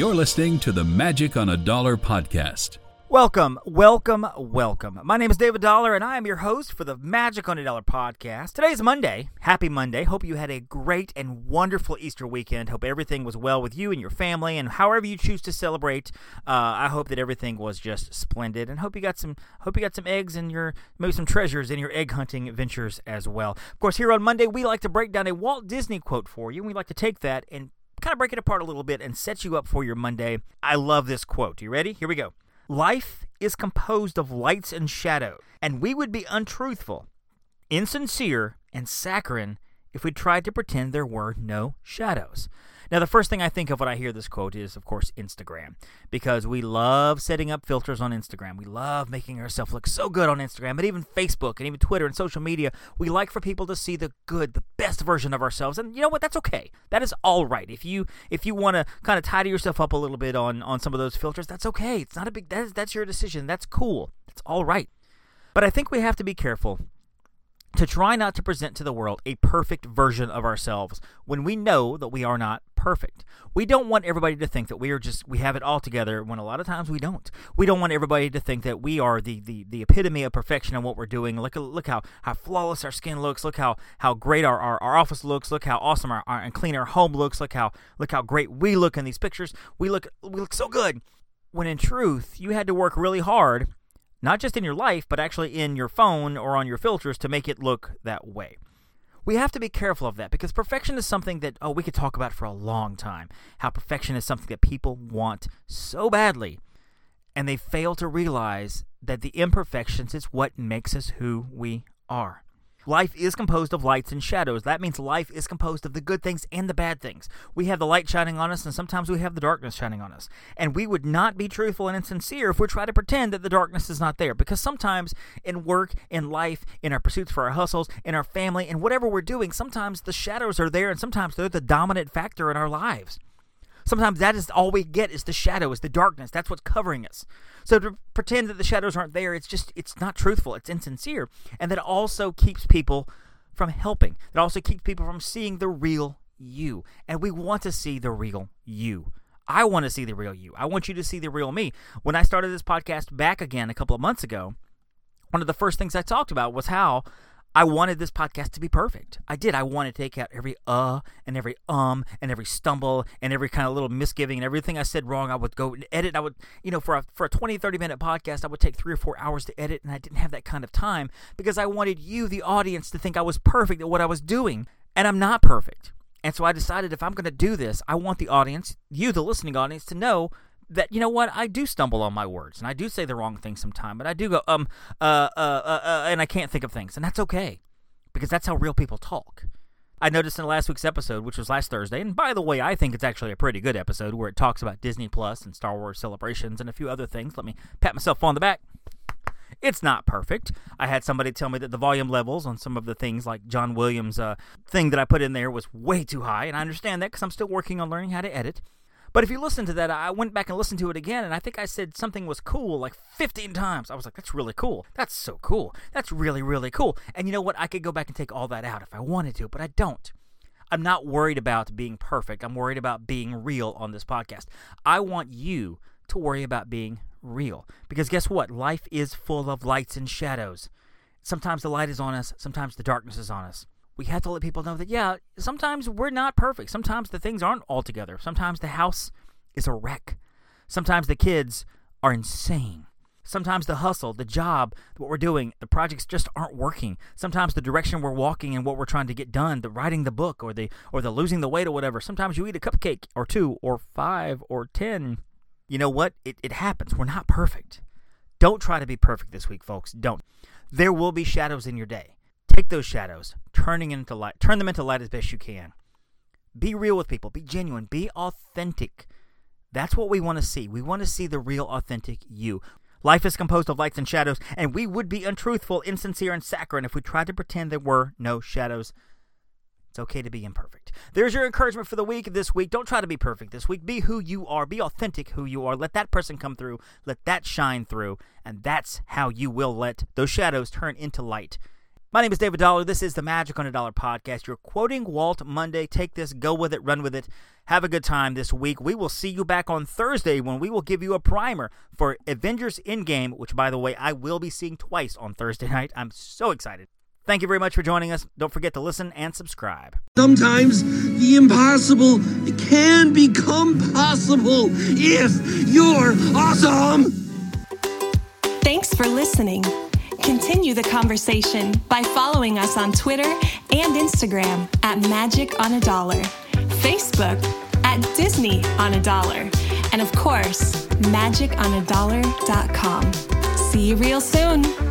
You're listening to the Magic on a Dollar podcast. Welcome, welcome, welcome. My name is David Dollar, and I am your host for the Magic on a Dollar podcast. Today is Monday. Happy Monday. Hope you had a great and wonderful Easter weekend. Hope everything was well with you and your family, and however you choose to celebrate. Uh, I hope that everything was just splendid, and hope you got some. Hope you got some eggs and your maybe some treasures in your egg hunting ventures as well. Of course, here on Monday we like to break down a Walt Disney quote for you, and we like to take that and kind of break it apart a little bit and set you up for your Monday. I love this quote. You ready? Here we go. Life is composed of lights and shadows, and we would be untruthful, insincere, and saccharine if we tried to pretend there were no shadows. Now, the first thing I think of when I hear this quote is, of course, Instagram, because we love setting up filters on Instagram. We love making ourselves look so good on Instagram, but even Facebook and even Twitter and social media, we like for people to see the good, the best version of ourselves. And you know what? That's okay. That is all right. If you if you want to kind of tidy yourself up a little bit on on some of those filters, that's okay. It's not a big. That is, that's your decision. That's cool. It's all right. But I think we have to be careful to try not to present to the world a perfect version of ourselves when we know that we are not perfect. We don't want everybody to think that we are just we have it all together when a lot of times we don't. We don't want everybody to think that we are the the, the epitome of perfection in what we're doing. Look look how, how flawless our skin looks. Look how how great our, our, our office looks. Look how awesome our, our and clean our home looks. Look how look how great we look in these pictures. We look we look so good. When in truth, you had to work really hard not just in your life, but actually in your phone or on your filters to make it look that way. We have to be careful of that because perfection is something that, oh, we could talk about for a long time. How perfection is something that people want so badly, and they fail to realize that the imperfections is what makes us who we are. Life is composed of lights and shadows. That means life is composed of the good things and the bad things. We have the light shining on us, and sometimes we have the darkness shining on us. And we would not be truthful and sincere if we try to pretend that the darkness is not there. Because sometimes in work, in life, in our pursuits for our hustles, in our family, in whatever we're doing, sometimes the shadows are there, and sometimes they're the dominant factor in our lives. Sometimes that is all we get is the shadow, is the darkness. That's what's covering us. So to pretend that the shadows aren't there, it's just it's not truthful. It's insincere, and that also keeps people from helping. It also keeps people from seeing the real you. And we want to see the real you. I want to see the real you. I want you to see the real me. When I started this podcast back again a couple of months ago, one of the first things I talked about was how I wanted this podcast to be perfect. I did. I wanted to take out every uh and every um and every stumble and every kind of little misgiving and everything I said wrong. I would go and edit. I would, you know, for a, for a 20, 30 minute podcast, I would take three or four hours to edit, and I didn't have that kind of time because I wanted you, the audience, to think I was perfect at what I was doing. And I'm not perfect. And so I decided if I'm going to do this, I want the audience, you, the listening audience, to know that you know what I do stumble on my words and I do say the wrong thing sometimes, but I do go um uh, uh uh uh and I can't think of things, and that's okay because that's how real people talk. I noticed in last week's episode, which was last Thursday, and by the way, I think it's actually a pretty good episode where it talks about Disney Plus and Star Wars celebrations and a few other things. Let me pat myself on the back. It's not perfect. I had somebody tell me that the volume levels on some of the things, like John Williams' uh, thing that I put in there, was way too high, and I understand that because I'm still working on learning how to edit. But if you listen to that, I went back and listened to it again, and I think I said something was cool like 15 times. I was like, that's really cool. That's so cool. That's really, really cool. And you know what? I could go back and take all that out if I wanted to, but I don't. I'm not worried about being perfect. I'm worried about being real on this podcast. I want you to worry about being real. Because guess what? Life is full of lights and shadows. Sometimes the light is on us, sometimes the darkness is on us we have to let people know that, yeah, sometimes we're not perfect. Sometimes the things aren't all together. Sometimes the house is a wreck. Sometimes the kids are insane. Sometimes the hustle, the job, what we're doing, the projects just aren't working. Sometimes the direction we're walking and what we're trying to get done, the writing the book or the or the losing the weight or whatever. Sometimes you eat a cupcake or two or five or ten. You know what? It, it happens. We're not perfect. Don't try to be perfect this week, folks. Don't. There will be shadows in your day. Take those shadows, turning into light, turn them into light as best you can. Be real with people, be genuine, be authentic. That's what we want to see. We want to see the real, authentic you. Life is composed of lights and shadows, and we would be untruthful, insincere, and saccharine if we tried to pretend there were no shadows. It's okay to be imperfect. There's your encouragement for the week this week. Don't try to be perfect this week. Be who you are. Be authentic who you are. Let that person come through. Let that shine through. And that's how you will let those shadows turn into light My name is David Dollar. This is the Magic on a Dollar podcast. You're quoting Walt Monday. Take this, go with it, run with it. Have a good time this week. We will see you back on Thursday when we will give you a primer for Avengers Endgame, which, by the way, I will be seeing twice on Thursday night. I'm so excited. Thank you very much for joining us. Don't forget to listen and subscribe. Sometimes the impossible can become possible if you're awesome. Thanks for listening. Continue the conversation by following us on Twitter and Instagram at Magic on a Dollar, Facebook at Disney on a Dollar, and of course, magiconadollar.com. See you real soon.